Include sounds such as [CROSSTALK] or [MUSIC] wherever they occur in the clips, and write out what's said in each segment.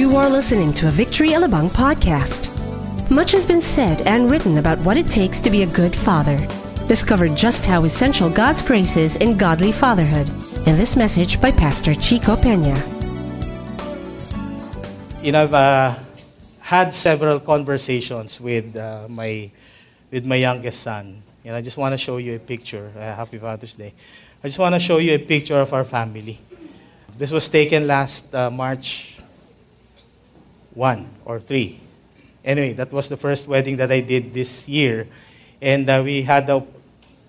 You are listening to a Victory Alabang podcast. Much has been said and written about what it takes to be a good father. Discover just how essential God's grace is in godly fatherhood in this message by Pastor Chico Pena. You know, I've uh, had several conversations with uh, my with my youngest son. And I just want to show you a picture. Uh, Happy Father's Day. I just want to show you a picture of our family. This was taken last uh, March 1 or 3. Anyway, that was the first wedding that I did this year. And uh, we had the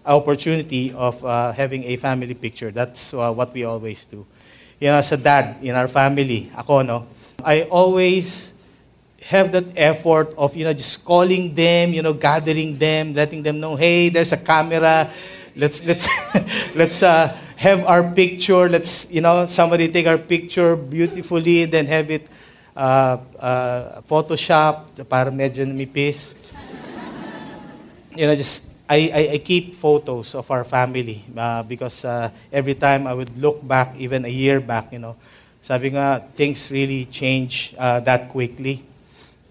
opportunity of uh, having a family picture. That's uh, what we always do. You know, as a dad in our family, ako, no, I always have that effort of, you know, just calling them, you know, gathering them, letting them know, hey, there's a camera. Let's, let's, [LAUGHS] let's uh, have our picture. Let's, you know, somebody take our picture beautifully and then have it uh, uh, Photoshop para medyo namipis. you know, just I, I, I, keep photos of our family uh, because uh, every time I would look back, even a year back, you know, sabi nga, things really change uh, that quickly.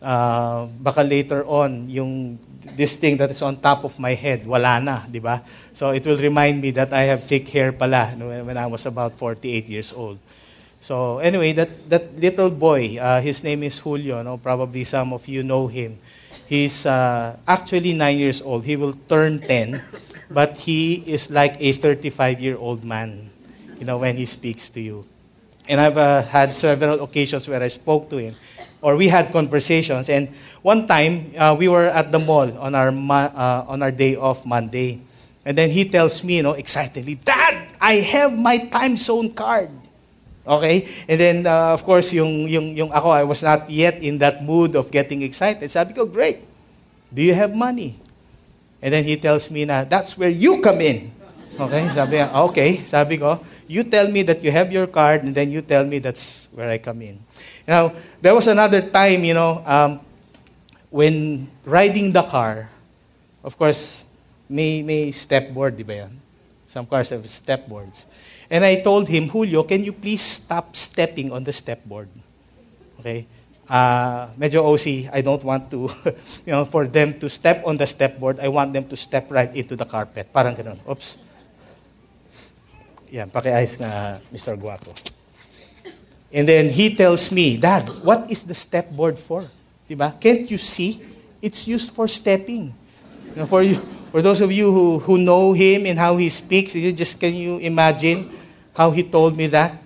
Uh, baka later on, yung this thing that is on top of my head, wala na, di ba? So it will remind me that I have thick hair pala when I was about 48 years old. So anyway, that, that little boy, uh, his name is Julio. No? Probably some of you know him. He's uh, actually nine years old. He will turn 10, [LAUGHS] but he is like a 35-year-old man, you know, when he speaks to you. And I've uh, had several occasions where I spoke to him, or we had conversations. And one time, uh, we were at the mall on our, uh, on our day off Monday. And then he tells me, you know, excitedly, Dad, I have my time zone card. Okay? And then, uh, of course, yung, yung, yung ako, I was not yet in that mood of getting excited. Sabi ko, great. Do you have money? And then he tells me na, that's where you come in. Okay? Sabi niya, okay. Sabi ko, you tell me that you have your card, and then you tell me that's where I come in. Now, there was another time, you know, um, when riding the car, of course, may, may stepboard, di ba yan? Some cars have stepboards. And I told him, Julio, can you please stop stepping on the stepboard? Okay? Uh, medyo OC, I don't want to, [LAUGHS] you know, for them to step on the stepboard, I want them to step right into the carpet. Parang ganun. Oops. Yan, pakiayos nga, Mr. Guapo. And then he tells me, Dad, what is the stepboard for? Diba? Can't you see? It's used for stepping. You know, for you, for those of you who, who know him and how he speaks, you just can you imagine how he told me that.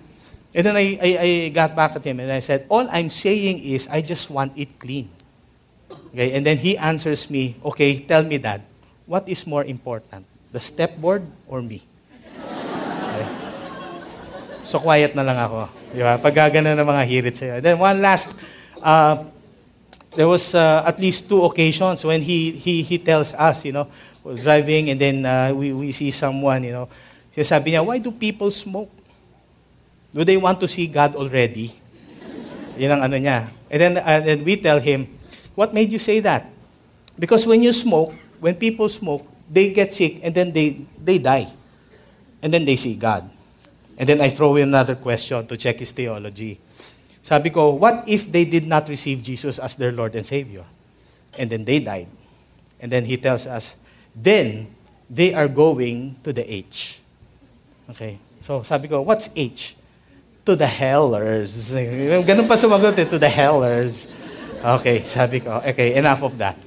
And then I, I, I got back at him and I said, All I'm saying is I just want it clean. Okay, and then he answers me, Okay, tell me that. What is more important, the stepboard or me? Okay. So quiet na lang ako. Di ba? Pag gagana ng mga hirit sa'yo. Then one last, uh, there was uh, at least two occasions when he, he, he tells us, you know, driving and then uh, we, we see someone, you know, Sinasabi niya, why do people smoke? Do they want to see God already? Yan ang ano niya. And then, uh, and we tell him, what made you say that? Because when you smoke, when people smoke, they get sick and then they, they die. And then they see God. And then I throw in another question to check his theology. Sabi ko, what if they did not receive Jesus as their Lord and Savior? And then they died. And then he tells us, then they are going to the H. Okay. So sabi ko, what's H? To the hellers. [LAUGHS] Ganun pa sumagot eh, to the hellers. Okay, sabi ko, okay, enough of that.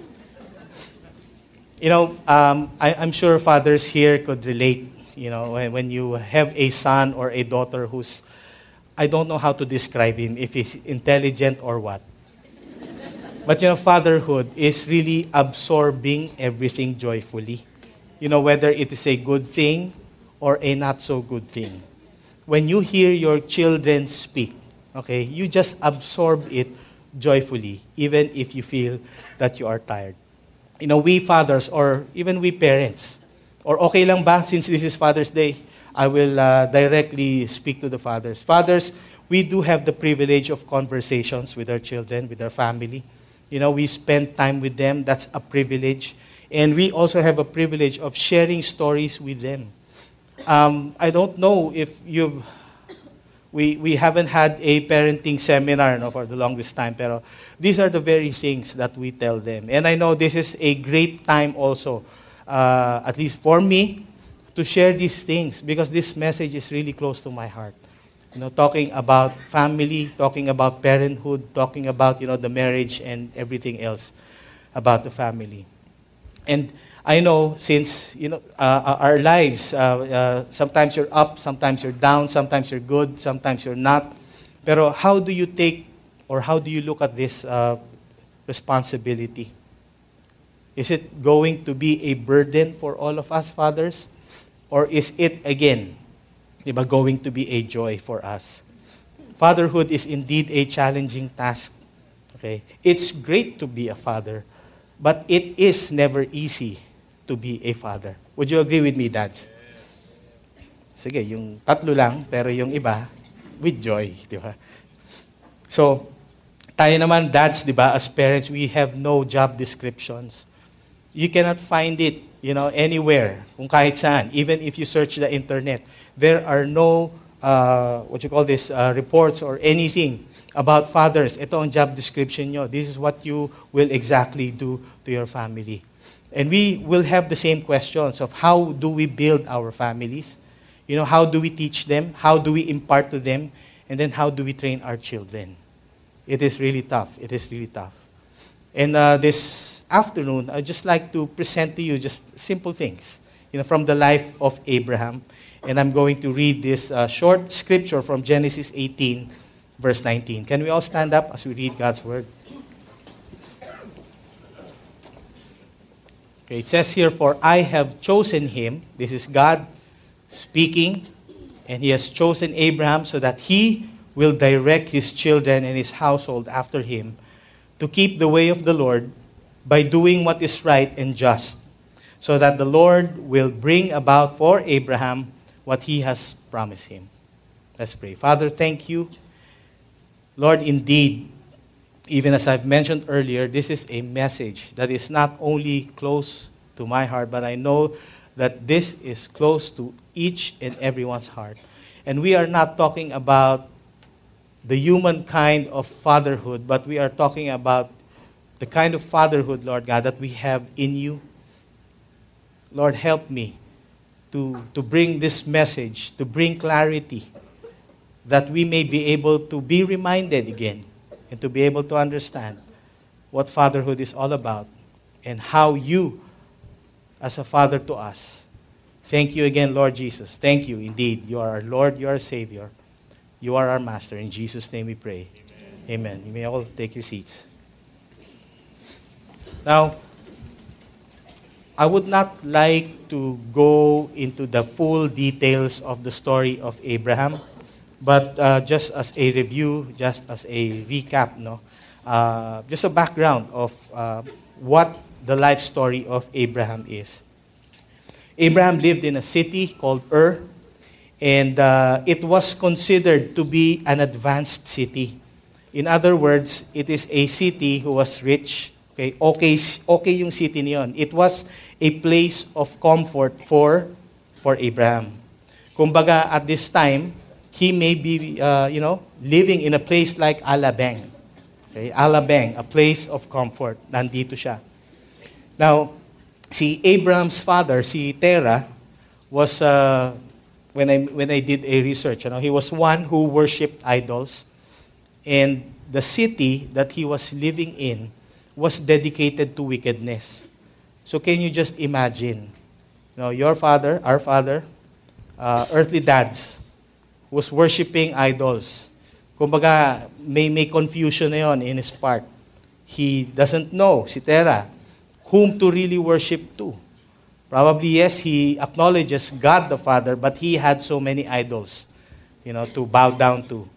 You know, um, I, I'm sure fathers here could relate, you know, when, when you have a son or a daughter who's, I don't know how to describe him, if he's intelligent or what. But you know, fatherhood is really absorbing everything joyfully. You know, whether it is a good thing or a not so good thing. When you hear your children speak, okay, you just absorb it joyfully, even if you feel that you are tired. You know, we fathers, or even we parents, or okay lang ba, since this is Father's Day, I will uh, directly speak to the fathers. Fathers, we do have the privilege of conversations with our children, with our family. You know, we spend time with them. That's a privilege. And we also have a privilege of sharing stories with them. Um, I don't know if you've we, we haven't had a parenting seminar no, for the longest time, pero these are the very things that we tell them. And I know this is a great time also, uh, at least for me, to share these things because this message is really close to my heart. You know, talking about family, talking about parenthood, talking about, you know, the marriage and everything else about the family. And I know since you know uh, our lives, uh, uh, sometimes you're up, sometimes you're down, sometimes you're good, sometimes you're not. Pero how do you take or how do you look at this uh, responsibility? Is it going to be a burden for all of us fathers, or is it again, diba, going to be a joy for us? Fatherhood is indeed a challenging task. Okay, it's great to be a father, but it is never easy to be a father. Would you agree with me, dads? Sige, yung tatlo lang, pero yung iba, with joy, di ba? So, tayo naman, dads, di ba, as parents, we have no job descriptions. You cannot find it, you know, anywhere, kung kahit saan. Even if you search the internet, there are no, uh, what you call this, uh, reports or anything about fathers. Ito ang job description nyo. This is what you will exactly do to your family. And we will have the same questions of how do we build our families? You know, how do we teach them? How do we impart to them? And then how do we train our children? It is really tough. It is really tough. And uh, this afternoon, I'd just like to present to you just simple things, you know, from the life of Abraham. And I'm going to read this uh, short scripture from Genesis 18, verse 19. Can we all stand up as we read God's word? Okay, it says here, For I have chosen him. This is God speaking. And he has chosen Abraham so that he will direct his children and his household after him to keep the way of the Lord by doing what is right and just, so that the Lord will bring about for Abraham what he has promised him. Let's pray. Father, thank you. Lord, indeed, even as I've mentioned earlier, this is a message that is not only close to my heart, but I know that this is close to each and everyone's heart. And we are not talking about the human kind of fatherhood, but we are talking about the kind of fatherhood, Lord God, that we have in you. Lord, help me to, to bring this message, to bring clarity, that we may be able to be reminded again and to be able to understand what fatherhood is all about and how you, as a father to us, thank you again, Lord Jesus. Thank you indeed. You are our Lord, you are our Savior, you are our Master. In Jesus' name we pray. Amen. Amen. You may all take your seats. Now, I would not like to go into the full details of the story of Abraham. But uh, just as a review, just as a recap, no, uh, just a background of uh, what the life story of Abraham is. Abraham lived in a city called Ur, and uh, it was considered to be an advanced city. In other words, it is a city who was rich. Okay, okay, okay yung city niyon. It was a place of comfort for for Abraham. Kumbaga, at this time, he may be, uh, you know, living in a place like Alabang. Okay, Alabang, a place of comfort. Nandito siya. Now, si Abraham's father, si Terah, was, uh, when, I, when I did a research, you know, he was one who worshipped idols. And the city that he was living in was dedicated to wickedness. So can you just imagine, you know, your father, our father, uh, earthly dads, was worshiping idols. Kumbaga, may, may confusion na yon in his part. He doesn't know, si Terah, whom to really worship to. Probably, yes, he acknowledges God the Father, but he had so many idols, you know, to bow down to.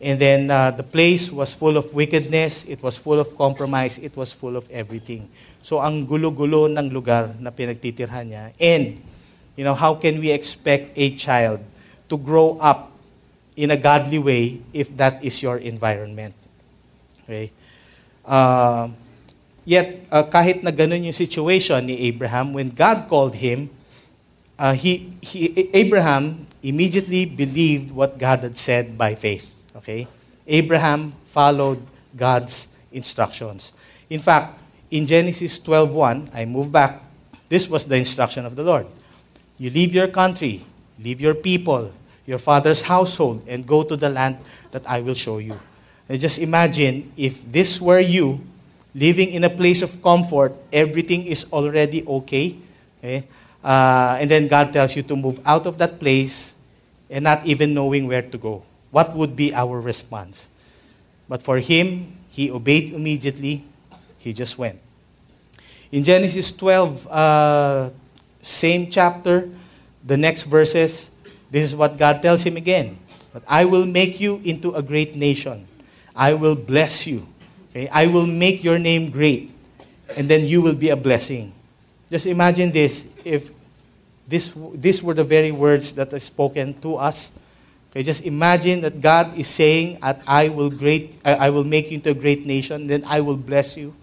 And then uh, the place was full of wickedness, it was full of compromise, it was full of everything. So ang gulo-gulo ng lugar na pinagtitirhan niya. And, you know, how can we expect a child to grow up in a godly way if that is your environment. Okay? Uh, yet, uh, kahit na ganun yung situation ni Abraham, when God called him, uh, he, he, Abraham immediately believed what God had said by faith. Okay? Abraham followed God's instructions. In fact, in Genesis 12:1, I move back. This was the instruction of the Lord. You leave your country, leave your people, your father's household, and go to the land that I will show you. And just imagine if this were you, living in a place of comfort, everything is already okay. okay? Uh, and then God tells you to move out of that place and not even knowing where to go. What would be our response? But for him, he obeyed immediately. He just went. In Genesis 12, uh, same chapter, the next verses, this is what God tells him again. But I will make you into a great nation. I will bless you. Okay? I will make your name great. And then you will be a blessing. Just imagine this if this, these were the very words that are spoken to us. Okay, just imagine that God is saying I will great I will make you into a great nation, then I will bless you.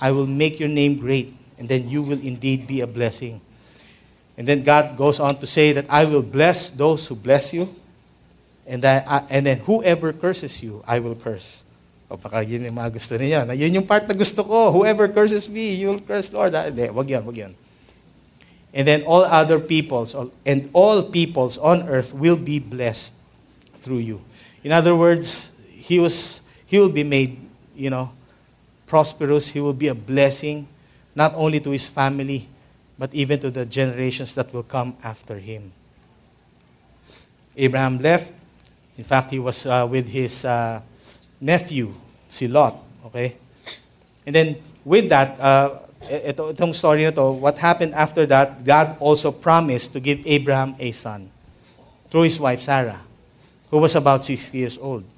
I will make your name great, and then you will indeed be a blessing. And then God goes on to say that I will bless those who bless you, and, that I, and then whoever curses you, I will curse. O baka yun yung mga gusto niya. Na yun yung part na gusto ko. Whoever curses me, you will curse Lord. Ah, hindi, wag yan, wag yan. And then all other peoples and all peoples on earth will be blessed through you. In other words, he was he will be made, you know, prosperous. He will be a blessing not only to his family but even to the generations that will come after him. Abraham left. In fact, he was uh, with his uh, nephew, si Lot. Okay? And then, with that, uh, ito, itong story na to, what happened after that, God also promised to give Abraham a son through his wife Sarah, who was about 60 years old.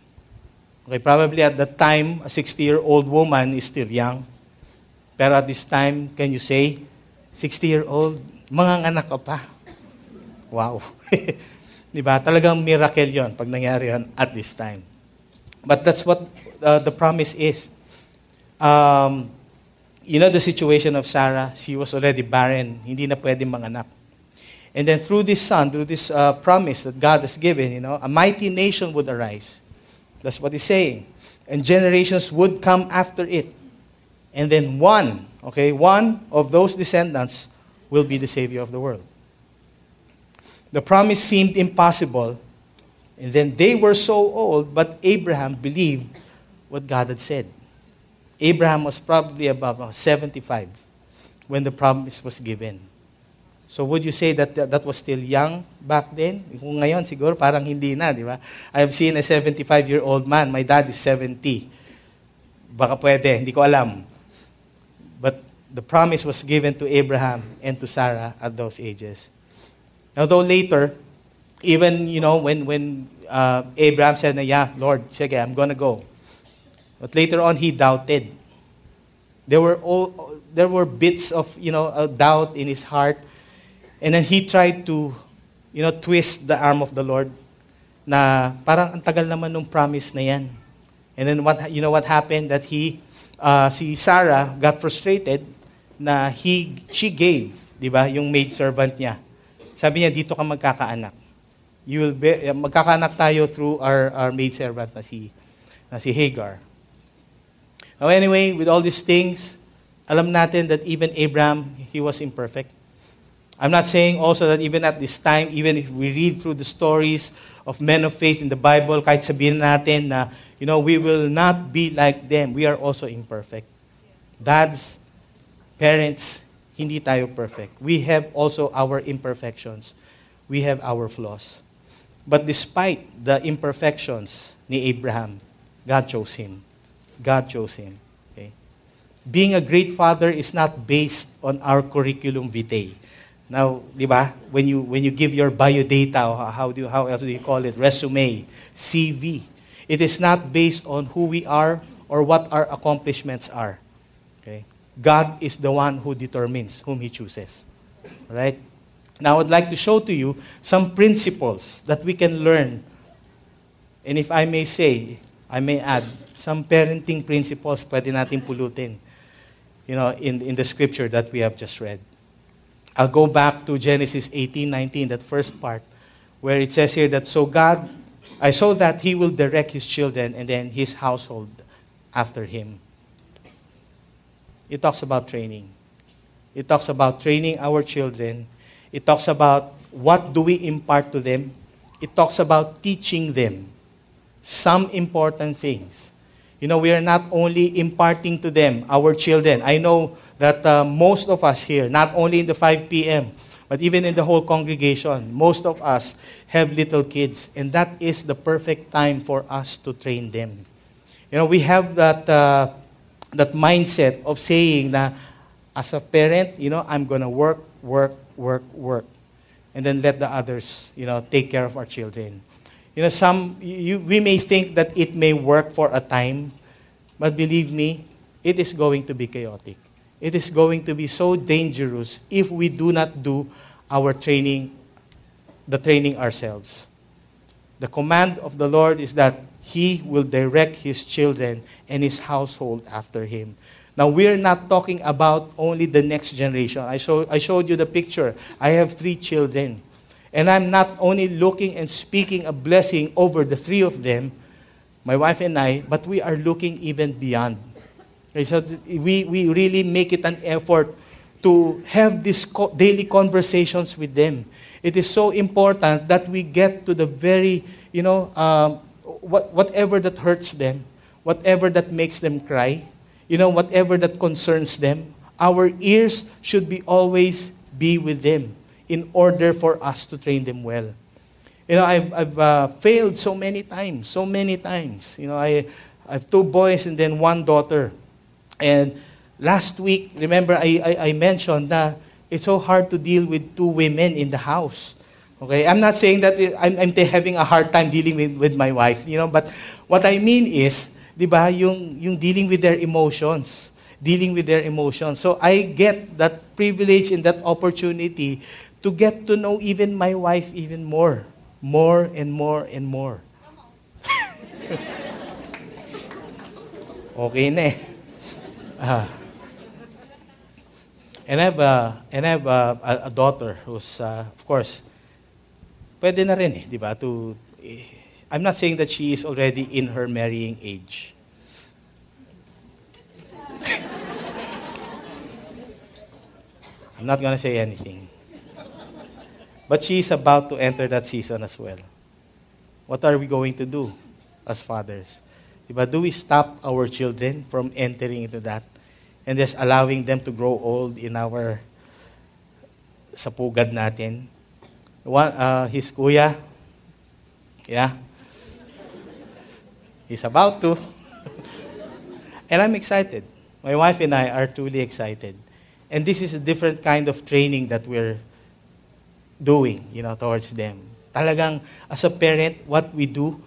Okay, probably at that time, a 60-year-old woman is still young. Pero at this time, can you say, 60-year-old, mga anak ka pa. Wow. [LAUGHS] Di ba? Talagang miracle yon pag nangyari yon at this time. But that's what uh, the promise is. Um, you know the situation of Sarah? She was already barren. Hindi na pwedeng manganak. And then through this son, through this uh, promise that God has given, you know, a mighty nation would arise. That's what he's saying. And generations would come after it. And then one, okay, one of those descendants will be the Savior of the world. The promise seemed impossible and then they were so old, but Abraham believed what God had said. Abraham was probably about uh, 75 when the promise was given. So would you say that that was still young back then? Kung ngayon, siguro parang hindi na, di ba? I have seen a 75-year-old man. My dad is 70. Baka pwede, hindi ko alam. The promise was given to Abraham and to Sarah at those ages. Now, though later, even, you know, when, when uh, Abraham said, yeah, Lord, sige, I'm to go. But later on, he doubted. There were, all, there were bits of, you know, doubt in his heart. And then he tried to, you know, twist the arm of the Lord na parang ang tagal naman nung promise na yan. And then what, you know what happened? That he, uh, si Sarah got frustrated na he, she gave, di ba, yung maid servant niya. Sabi niya, dito ka magkakaanak you will be, magkakanak tayo through our, our maid servant na si, na si Hagar. Now anyway, with all these things, alam natin that even Abraham, he was imperfect. I'm not saying also that even at this time, even if we read through the stories of men of faith in the Bible, kahit sabihin natin na, you know, we will not be like them. We are also imperfect. Dads, parents, hindi tayo perfect. We have also our imperfections. We have our flaws. But despite the imperfections ni Abraham, God chose him. God chose him. Okay? Being a great father is not based on our curriculum vitae. Now, di ba? When you when you give your bio data, how do you, how else do you call it? Resume, CV. It is not based on who we are or what our accomplishments are. God is the one who determines whom He chooses. Right? Now, I'd like to show to you some principles that we can learn. And if I may say, I may add, some parenting principles pwede natin pulutin you know, in, in the scripture that we have just read. I'll go back to Genesis 18, 19, that first part, where it says here that so God, I saw that He will direct His children and then His household after Him. It talks about training. It talks about training our children. It talks about what do we impart to them. It talks about teaching them some important things. You know, we are not only imparting to them, our children. I know that uh, most of us here, not only in the 5 p.m., but even in the whole congregation, most of us have little kids, and that is the perfect time for us to train them. You know, we have that, uh, that mindset of saying that as a parent, you know, I'm going to work, work, work, work, and then let the others, you know, take care of our children. You know, some, you, we may think that it may work for a time, but believe me, it is going to be chaotic. It is going to be so dangerous if we do not do our training, the training ourselves. The command of the Lord is that He will direct His children and His household after Him. Now, we're not talking about only the next generation. I, show, I showed you the picture. I have three children. And I'm not only looking and speaking a blessing over the three of them, my wife and I, but we are looking even beyond. Okay, so we, we really make it an effort to have these co- daily conversations with them. It is so important that we get to the very, you know, um, what, whatever that hurts them, whatever that makes them cry, you know, whatever that concerns them, our ears should be always be with them in order for us to train them well. You know, I've, I've uh, failed so many times, so many times. You know, I, I have two boys and then one daughter. And last week, remember, I, I, I mentioned that it's so hard to deal with two women in the house. Okay, I'm not saying that I'm, I'm having a hard time dealing with, with my wife, you know, but what I mean is, di ba, yung, yung dealing with their emotions dealing with their emotions. So I get that privilege and that opportunity to get to know even my wife even more. More and more and more. [LAUGHS] okay na eh. Uh, and I have, a, and I have a, a, a daughter who's, uh, of course, pwede na rin eh, di ba? To, I'm not saying that she is already in her marrying age. I'm not to say anything. But she is about to enter that season as well. What are we going to do as fathers? Diba? Do we stop our children from entering into that and just allowing them to grow old in our sapugad natin? One, uh, his kuya, yeah, he's about to. [LAUGHS] and I'm excited. My wife and I are truly excited. And this is a different kind of training that we're doing, you know, towards them. Talagang, as a parent, what we do,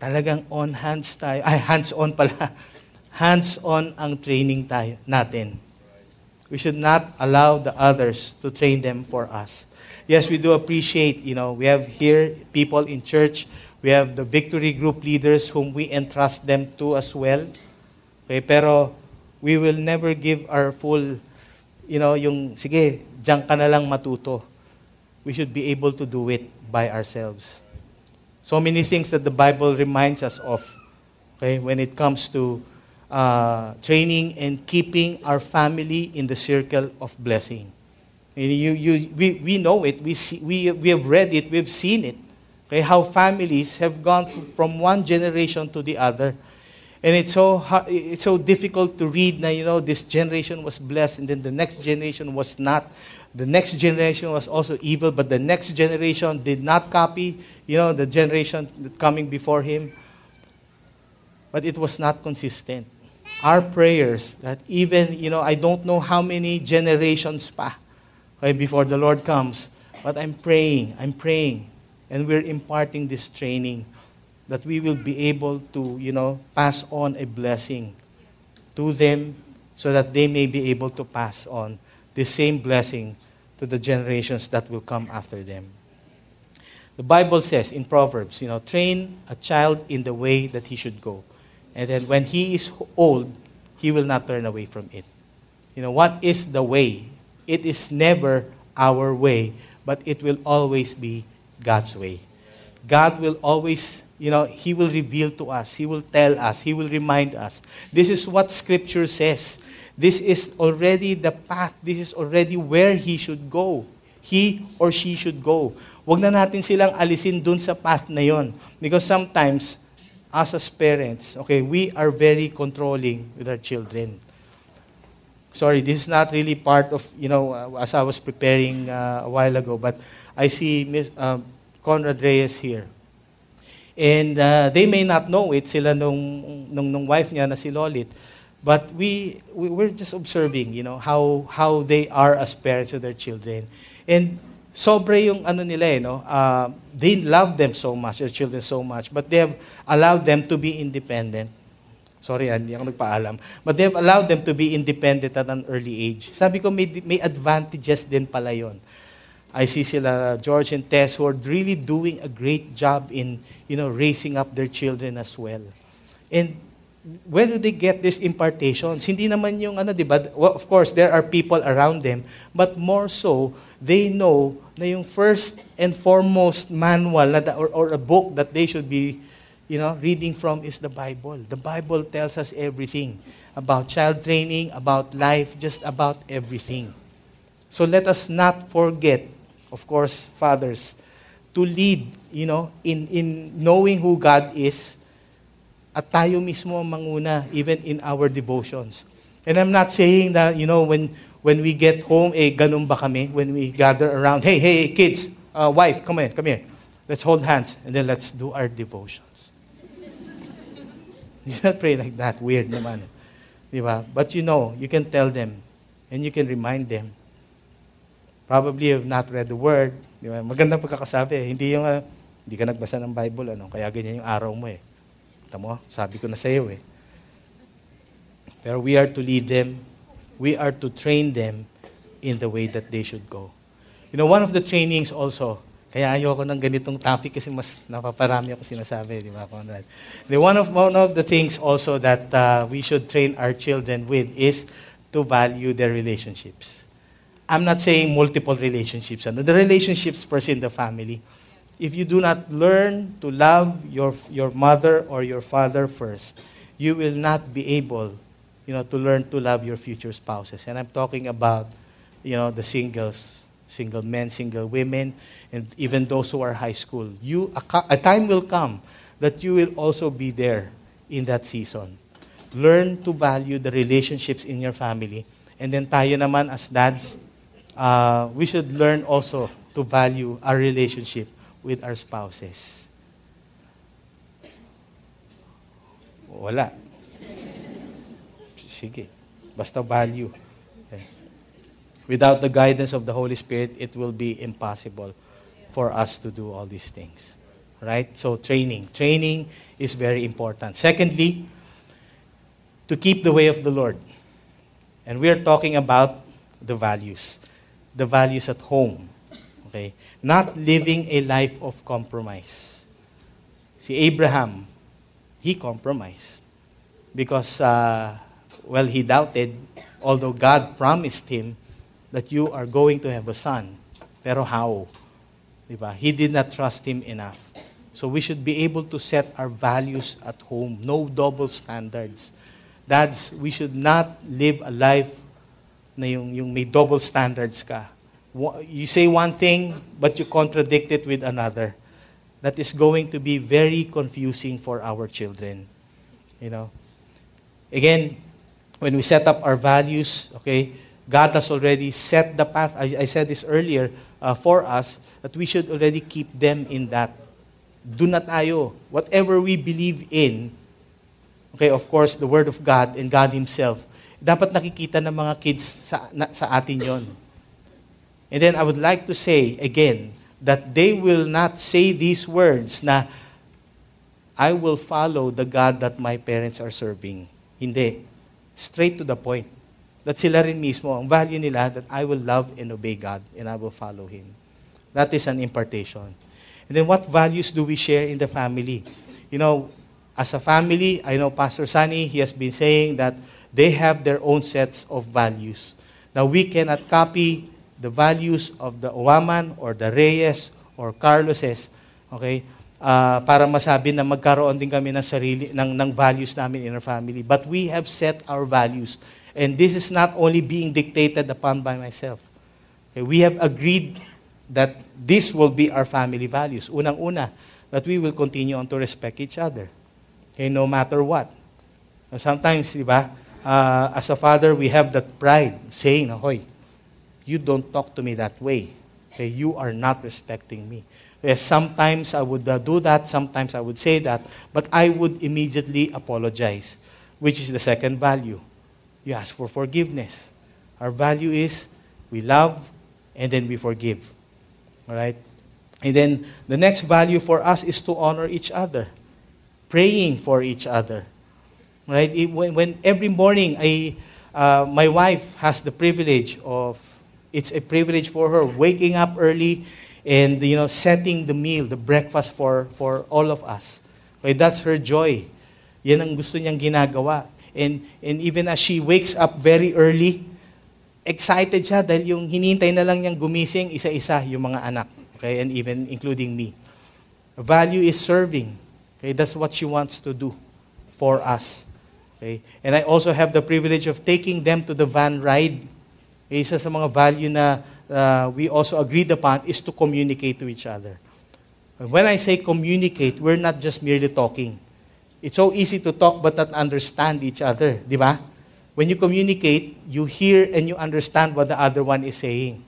talagang on hands tayo, ay, hands-on pala. [LAUGHS] Hands-on ang training tayo, natin. We should not allow the others to train them for us. Yes, we do appreciate, you know, we have here people in church, we have the victory group leaders whom we entrust them to as well. Okay, pero we will never give our full, you know, yung, sige, diyan ka na lang matuto. We should be able to do it by ourselves. So many things that the Bible reminds us of, okay, when it comes to uh, training and keeping our family in the circle of blessing. You, you, we, we know it, we, see, we, we have read it, we've seen it, okay, how families have gone from one generation to the other. And it's so, it's so difficult to read now, you know, this generation was blessed and then the next generation was not. The next generation was also evil, but the next generation did not copy, you know, the generation coming before him. But it was not consistent our prayers that even, you know, I don't know how many generations pa before the Lord comes, but I'm praying, I'm praying, and we're imparting this training that we will be able to, you know, pass on a blessing to them so that they may be able to pass on the same blessing to the generations that will come after them. The Bible says in Proverbs, you know, train a child in the way that he should go. And then when he is old, he will not turn away from it. You know, what is the way? It is never our way, but it will always be God's way. God will always, you know, He will reveal to us, He will tell us, He will remind us. This is what Scripture says. This is already the path, this is already where He should go. He or she should go. Huwag na natin silang alisin dun sa path na yon. Because sometimes, us as parents, okay, we are very controlling with our children. Sorry, this is not really part of, you know, uh, as I was preparing uh, a while ago, but I see Miss, uh, Conrad Reyes here. And uh, they may not know it, sila nung, nung, nung wife niya na si Lolit. But we, we, we're just observing, you know, how, how they are as parents of their children. And sobre yung ano nila eh, no? Uh, they love them so much, their children so much, but they have allowed them to be independent. Sorry, ah, hindi ako nagpaalam. But they have allowed them to be independent at an early age. Sabi ko, may, may advantages din pala yon. I see sila, George and Tess, who are really doing a great job in, you know, raising up their children as well. And where do they get these impartations? Hindi naman yung ano, di ba? Well, of course, there are people around them, but more so, they know na yung first and foremost manual na, or, or a book that they should be you know, reading from is the Bible. The Bible tells us everything about child training, about life, just about everything. So let us not forget, of course, fathers, to lead, you know, in, in knowing who God is, at tayo mismo ang manguna, even in our devotions. And I'm not saying that, you know, when, when we get home, eh, ganun ba kami? When we gather around, hey, hey, kids, uh, wife, come here, come here. Let's hold hands, and then let's do our devotion. You not pray like that. Weird naman. Di ba? But you know, you can tell them and you can remind them. Probably you have not read the Word. Di ba? Magandang pagkakasabi. Hindi yung, uh, hindi ka nagbasa ng Bible, ano? kaya ganyan yung araw mo eh. Tamo, sabi ko na sa iyo eh. Pero we are to lead them. We are to train them in the way that they should go. You know, one of the trainings also kaya ayoko ng ganitong topic kasi mas napaparami ako sinasabi, di ba, Conrad? The one of one of the things also that uh, we should train our children with is to value their relationships. I'm not saying multiple relationships. Ano? The relationships first in the family. If you do not learn to love your, your mother or your father first, you will not be able you know, to learn to love your future spouses. And I'm talking about you know, the singles single men, single women, and even those who are high school. You, a, a time will come that you will also be there in that season. Learn to value the relationships in your family. And then tayo naman as dads, uh, we should learn also to value our relationship with our spouses. Wala. Sige. Basta value. Without the guidance of the Holy Spirit, it will be impossible for us to do all these things. Right? So, training. Training is very important. Secondly, to keep the way of the Lord. And we are talking about the values. The values at home. Okay? Not living a life of compromise. See, Abraham, he compromised. Because, uh, well, he doubted, although God promised him that you are going to have a son. Pero how? Diba? He did not trust him enough. So we should be able to set our values at home. No double standards. Dads, we should not live a life na yung, yung may double standards ka. You say one thing, but you contradict it with another. That is going to be very confusing for our children. You know? Again, when we set up our values, okay, God has already set the path. I, I said this earlier uh, for us that we should already keep them in that. Do not tayo. Whatever we believe in, okay, of course, the Word of God and God Himself, dapat nakikita ng mga kids sa, na, sa atin yon. And then I would like to say again that they will not say these words na, I will follow the God that my parents are serving. Hindi. Straight to the point. That sila rin mismo, ang value nila, that I will love and obey God and I will follow Him. That is an impartation. And then what values do we share in the family? You know, as a family, I know Pastor Sunny, he has been saying that they have their own sets of values. Now, we cannot copy the values of the Owaman or the Reyes or Carloses, okay, uh, para masabi na magkaroon din kami ng sarili, ng, ng values namin in our family. But we have set our values. And this is not only being dictated upon by myself. Okay, we have agreed that this will be our family values. Unang-una, that we will continue on to respect each other. Okay, no matter what. Sometimes, di ba, uh, as a father, we have that pride saying, Hoy, you don't talk to me that way. Okay, you are not respecting me. Yes, sometimes I would uh, do that, sometimes I would say that, but I would immediately apologize, which is the second value. You ask for forgiveness. Our value is we love and then we forgive. All right? And then the next value for us is to honor each other, praying for each other. Right? When, when every morning I, uh, my wife has the privilege of it's a privilege for her waking up early and you know setting the meal, the breakfast for for all of us. Okay, that's her joy. Yan ang gusto niyang ginagawa. And and even as she wakes up very early, excited siya dahil yung hinintay na lang niyang gumising isa-isa yung mga anak. Okay, and even including me. Value is serving. Okay, that's what she wants to do for us. Okay? And I also have the privilege of taking them to the van ride isa sa mga value na uh, we also agreed upon is to communicate to each other. When I say communicate, we're not just merely talking. It's so easy to talk but not understand each other, di ba? When you communicate, you hear and you understand what the other one is saying.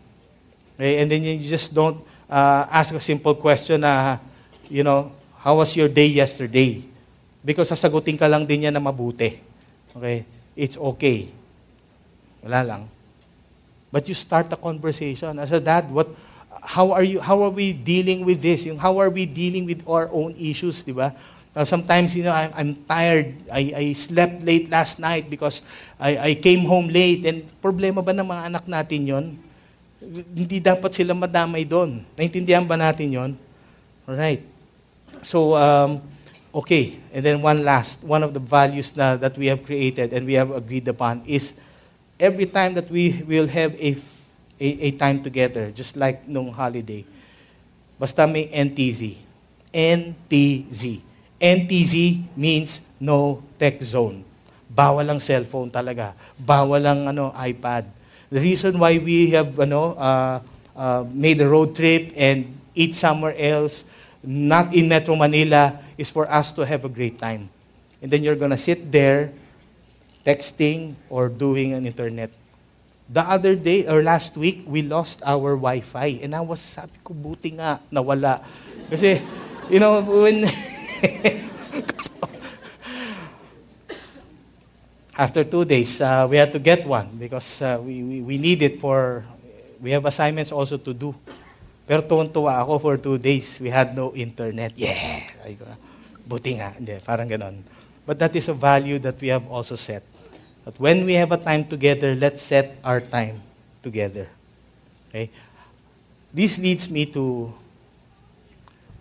Okay? And then you just don't uh, ask a simple question na, you know, how was your day yesterday? Because sasagutin ka lang din niya na mabuti. Okay? It's okay. Wala lang. But you start a conversation. As a dad, what, how are you, how are we dealing with this? How are we dealing with our own issues, di ba? Uh, sometimes, you know, I'm, I'm tired. I, I slept late last night because I, I came home late. And problema ba ng mga anak natin yon? Hindi dapat sila madamay doon. Naintindihan ba natin yon? Alright. So, um, okay. And then one last, one of the values na, that we have created and we have agreed upon is every time that we will have a, a, a time together, just like nung holiday, basta may NTZ. NTZ. NTZ means no tech zone. Bawal ang cellphone talaga. Bawal ang ano, iPad. The reason why we have ano, uh, uh, made a road trip and eat somewhere else, not in Metro Manila, is for us to have a great time. And then you're gonna sit there texting or doing an internet. The other day, or last week, we lost our Wi-Fi. And I was, sabi ko, buti nga, nawala. Kasi, you know, when... [LAUGHS] [LAUGHS] After two days, uh, we had to get one because uh, we, we, we need it for, we have assignments also to do. Pero tuwan-tuwa ako for two days. We had no internet. Yeah! Buti nga. Hindi, parang ganon. But that is a value that we have also set. That when we have a time together, let's set our time together. Okay? This leads me to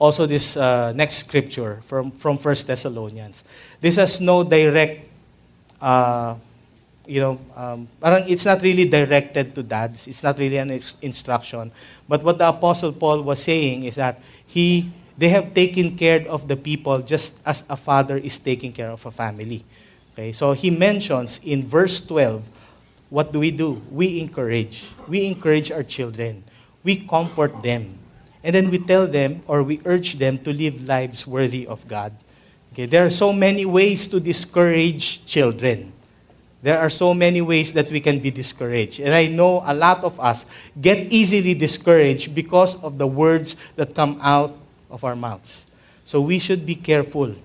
also this uh, next scripture from, from 1 Thessalonians. This has no direct, uh, you know, um, it's not really directed to dads. It's not really an instruction. But what the Apostle Paul was saying is that he, they have taken care of the people just as a father is taking care of a family. Okay, so he mentions in verse 12, what do we do? We encourage. We encourage our children. We comfort them. And then we tell them or we urge them to live lives worthy of God. Okay, there are so many ways to discourage children. There are so many ways that we can be discouraged. And I know a lot of us get easily discouraged because of the words that come out of our mouths. So we should be careful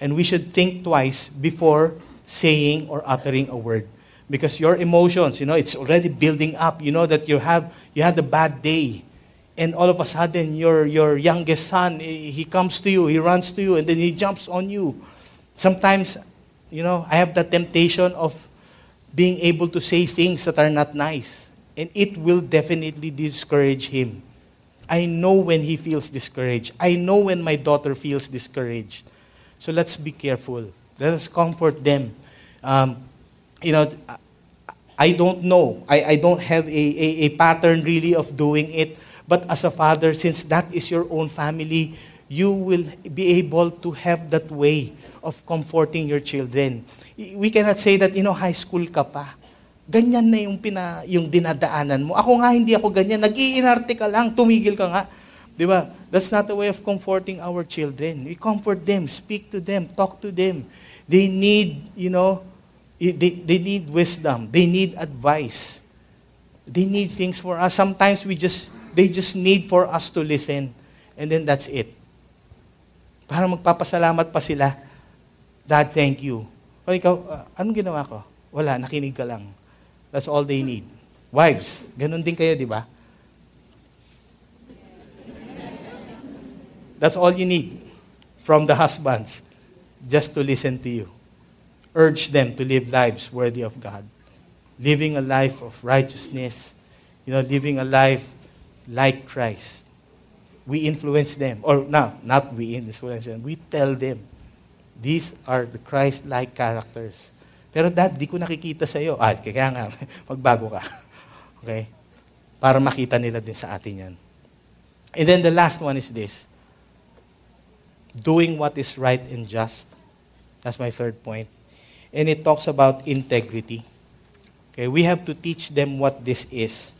and we should think twice before saying or uttering a word. Because your emotions, you know, it's already building up. You know that you have you had a bad day. And all of a sudden your your youngest son, he comes to you, he runs to you, and then he jumps on you. Sometimes, you know, I have the temptation of being able to say things that are not nice. And it will definitely discourage him. I know when he feels discouraged. I know when my daughter feels discouraged. So let's be careful. Let us comfort them. Um, you know, I don't know. I, I don't have a, a, a pattern really of doing it. But as a father, since that is your own family, you will be able to have that way of comforting your children. We cannot say that, you know, high school ka pa. Ganyan na yung, pina, yung dinadaanan mo. Ako nga, hindi ako ganyan. Nag-iinarte ka lang, tumigil ka nga. Di ba? That's not a way of comforting our children. We comfort them, speak to them, talk to them. They need, you know, they, they need wisdom. They need advice. They need things for us. Sometimes we just They just need for us to listen. And then that's it. Para magpapasalamat pa sila. Dad, thank you. O ikaw, uh, anong ginawa ko? Wala, nakinig ka lang. That's all they need. Wives, ganun din kayo, di ba? That's all you need from the husbands, just to listen to you. Urge them to live lives worthy of God. Living a life of righteousness, you know, living a life like Christ. We influence them. Or no, not we influence them. We tell them. These are the Christ-like characters. Pero dad, di ko nakikita sa iyo. Ah, kaya nga, [LAUGHS] magbago ka. [LAUGHS] Okay? Para makita nila din sa atin yan. And then the last one is this. Doing what is right and just. That's my third point. And it talks about integrity. Okay, we have to teach them what this is.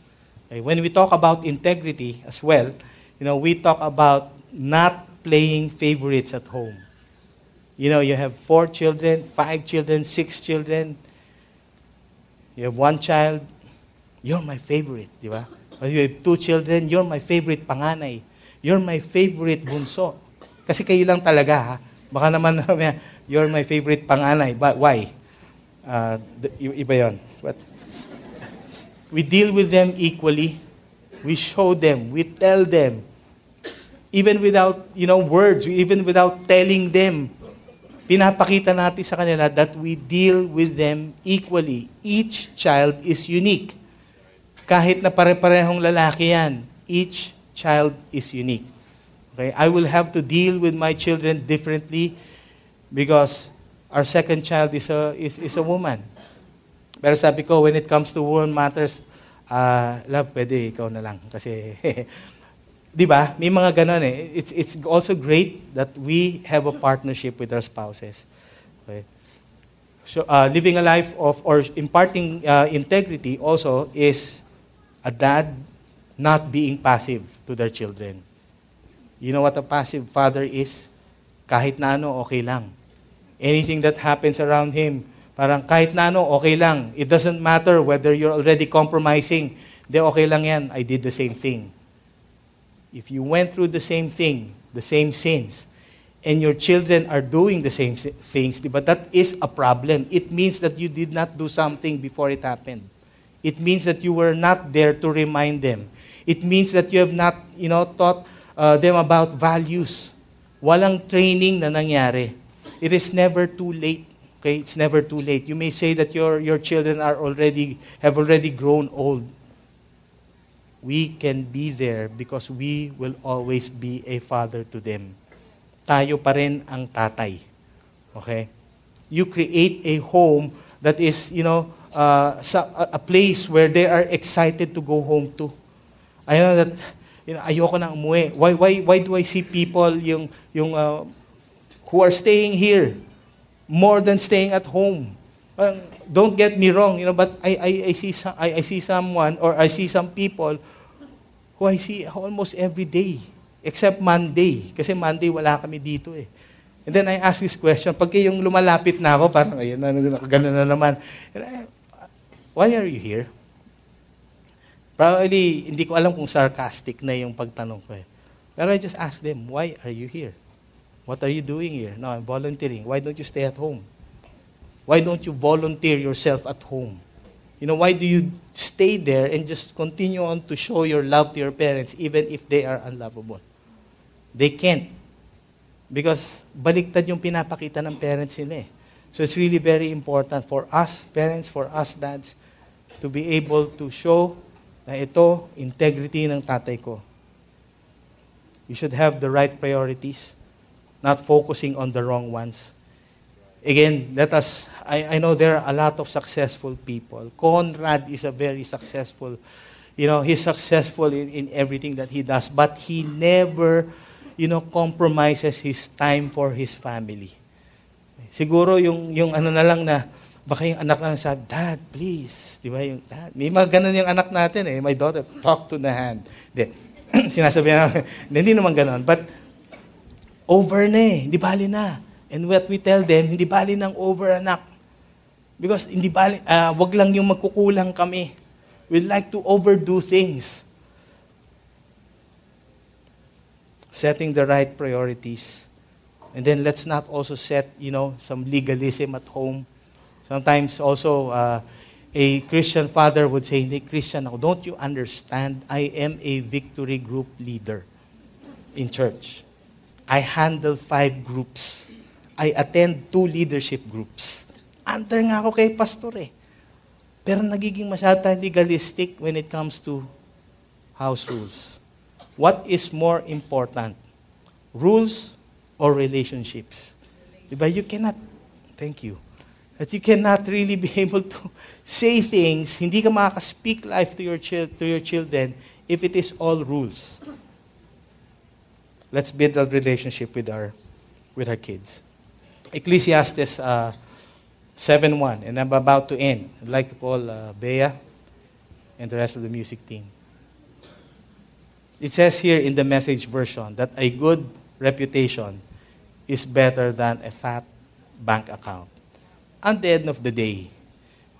Okay, when we talk about integrity as well, you know, we talk about not playing favorites at home. You know, you have four children, five children, six children. You have one child, you're my favorite, di ba? Or you have two children, you're my favorite panganay. You're my favorite bunso. Kasi kayo lang talaga, ha? Baka naman, [LAUGHS] you're my favorite panganay. But why? Uh, iba yon. But we deal with them equally. We show them, we tell them, even without, you know, words, even without telling them, pinapakita natin sa kanila that we deal with them equally. Each child is unique. Kahit na pare-parehong lalaki yan, each child is unique. Okay? I will have to deal with my children differently because our second child is a, is, is a woman. Pero sabi ko, when it comes to woman matters, uh, love, pwede ikaw na lang. Kasi, [LAUGHS] di ba, may mga ganon eh. It's, it's also great that we have a partnership with our spouses. Okay? So, uh, living a life of, or imparting uh, integrity also is a dad not being passive to their children. You know what a passive father is? Kahit na ano, okay lang. Anything that happens around him, Parang kahit na ano, okay lang. It doesn't matter whether you're already compromising. Di okay lang yan. I did the same thing. If you went through the same thing, the same sins, and your children are doing the same things, but that is a problem. It means that you did not do something before it happened. It means that you were not there to remind them. It means that you have not, you know, taught uh, them about values. Walang training na nangyari. It is never too late Okay, it's never too late. You may say that your, your children are already, have already grown old. We can be there because we will always be a father to them. Tayo pa rin ang tatay. Okay? You create a home that is, you know, uh, a place where they are excited to go home to. I know that, you know, ayoko na umuwi. Why, why, why do I see people yung, yung, uh, who are staying here more than staying at home. Don't get me wrong, you know, but I, I, I, see some, I, I see someone or I see some people who I see almost every day, except Monday. Kasi Monday wala kami dito eh. And then I ask this question, pag yung lumalapit na ako, parang, ayun na, gano'n na naman. Why are you here? Probably, hindi ko alam kung sarcastic na yung pagtanong ko eh. Pero I just ask them, why are you here? What are you doing here? No, I'm volunteering. Why don't you stay at home? Why don't you volunteer yourself at home? You know, why do you stay there and just continue on to show your love to your parents even if they are unlovable? They can't. Because baliktad yung pinapakita ng parents nila eh. So it's really very important for us parents, for us dads, to be able to show na ito, integrity ng tatay ko. You should have the right priorities not focusing on the wrong ones. Again, let us, I, I know there are a lot of successful people. Conrad is a very successful You know, he's successful in, in everything that he does, but he never, you know, compromises his time for his family. Siguro yung, yung ano na lang na, baka yung anak lang sabi, Dad, please. Di ba yung, Dad, may mga ganun yung anak natin eh. My daughter, talk to the hand. [CLEARS THROAT] [LAUGHS] Hindi. Sinasabi na, hindi naman ganun. But, over na eh. Hindi bali na. And what we tell them, hindi bali ng over anak. Because hindi bali, uh, wag lang yung magkukulang kami. We like to overdo things. Setting the right priorities. And then let's not also set, you know, some legalism at home. Sometimes also, uh, a Christian father would say, hindi Christian ako. Don't you understand? I am a victory group leader in church. I handle five groups. I attend two leadership groups. Under nga ako kay pastor eh. Pero nagiging masyado legalistic when it comes to house rules. What is more important? Rules or relationships? Diba? You cannot, thank you, that you cannot really be [LAUGHS] able to say things, hindi ka makaka-speak life to your, to your children if it is all rules. Let's build a relationship with our, with our kids. Ecclesiastes uh, 7.1, and I'm about to end. I'd like to call uh, Bea and the rest of the music team. It says here in the message version that a good reputation is better than a fat bank account. At the end of the day,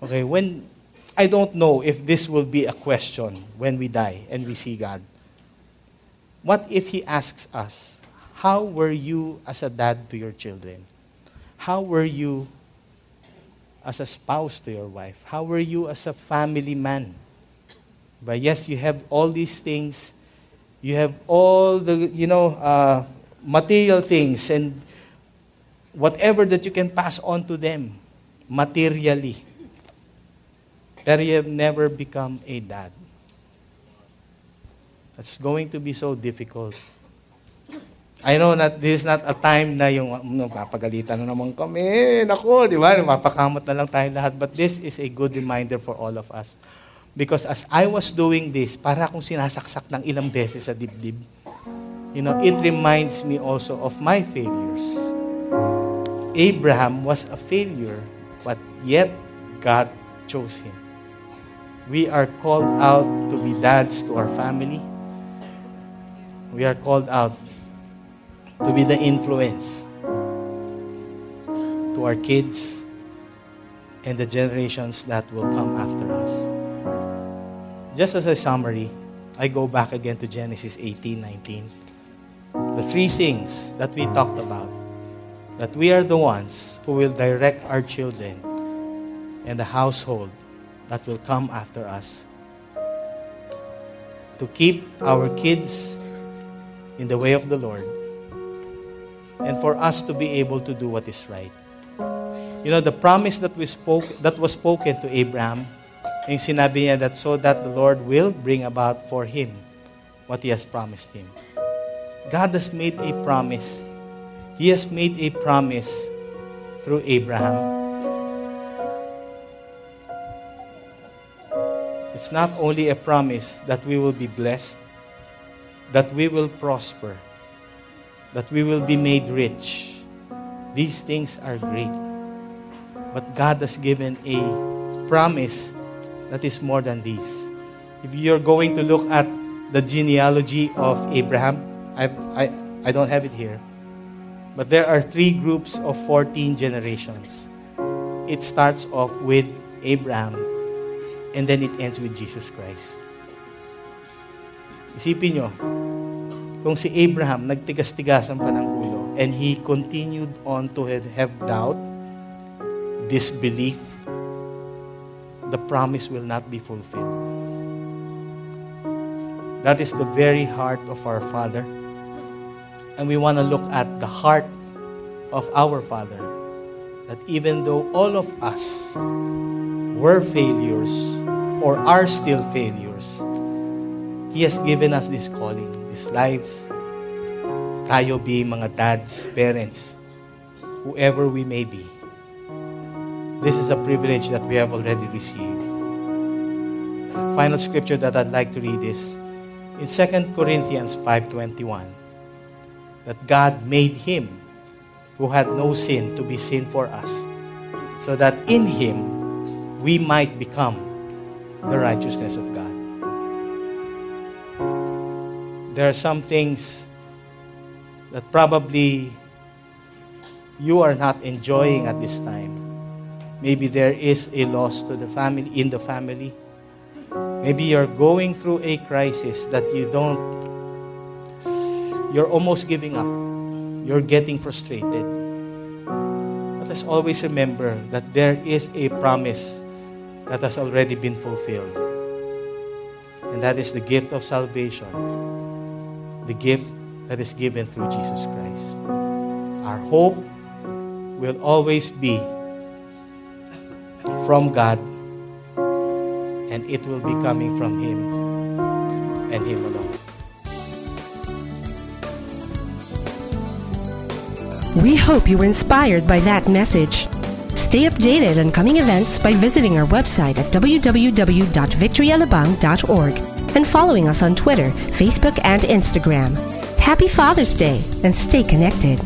okay, when I don't know if this will be a question when we die and we see God. What if He asks us, How were you as a dad to your children? How were you as a spouse to your wife? How were you as a family man? But yes, you have all these things. You have all the, you know, uh, material things and whatever that you can pass on to them materially. But you have never become a dad. That's going to be so difficult. I know that this is not a time na yung papagalitan na naman kami. Nako, di ba? Mapakamot na lang tayo lahat. But this is a good reminder for all of us. Because as I was doing this, para akong sinasaksak ng ilang beses sa dibdib. You know, it reminds me also of my failures. Abraham was a failure, but yet God chose him. We are called out to be dads to our family. We are called out to be the influence to our kids and the generations that will come after us. Just as a summary, I go back again to Genesis 18, 19. The three things that we talked about, that we are the ones who will direct our children and the household that will come after us. To keep our kids in the way of the Lord, and for us to be able to do what is right. You know, the promise that we spoke that was spoken to Abraham, yung sinabi niya that so that the Lord will bring about for him what he has promised him. God has made a promise. He has made a promise through Abraham. It's not only a promise that we will be blessed, that we will prosper, that we will be made rich. These things are great. But God has given a promise that is more than these. If you're going to look at the genealogy of Abraham, I, I, I don't have it here. But there are three groups of 14 generations. It starts off with Abraham, and then it ends with Jesus Christ. Isipin nyo, kung si Abraham nagtigas-tigasan pa ng and he continued on to have doubt, disbelief, the promise will not be fulfilled. That is the very heart of our Father. And we want to look at the heart of our Father. That even though all of us were failures or are still failures, He has given us this calling, these lives. Tayo be mga dads, parents, whoever we may be. This is a privilege that we have already received. final scripture that I'd like to read is in 2 Corinthians 5.21 that God made him who had no sin to be sin for us so that in him we might become the righteousness of God. There are some things that probably you are not enjoying at this time. Maybe there is a loss to the family in the family. Maybe you're going through a crisis that you don't you're almost giving up. You're getting frustrated. But let's always remember that there is a promise that has already been fulfilled. And that is the gift of salvation. The gift that is given through Jesus Christ. Our hope will always be from God, and it will be coming from Him and Him alone. We hope you were inspired by that message. Stay updated on coming events by visiting our website at www.victoryalabang.org and following us on Twitter, Facebook, and Instagram. Happy Father's Day and stay connected.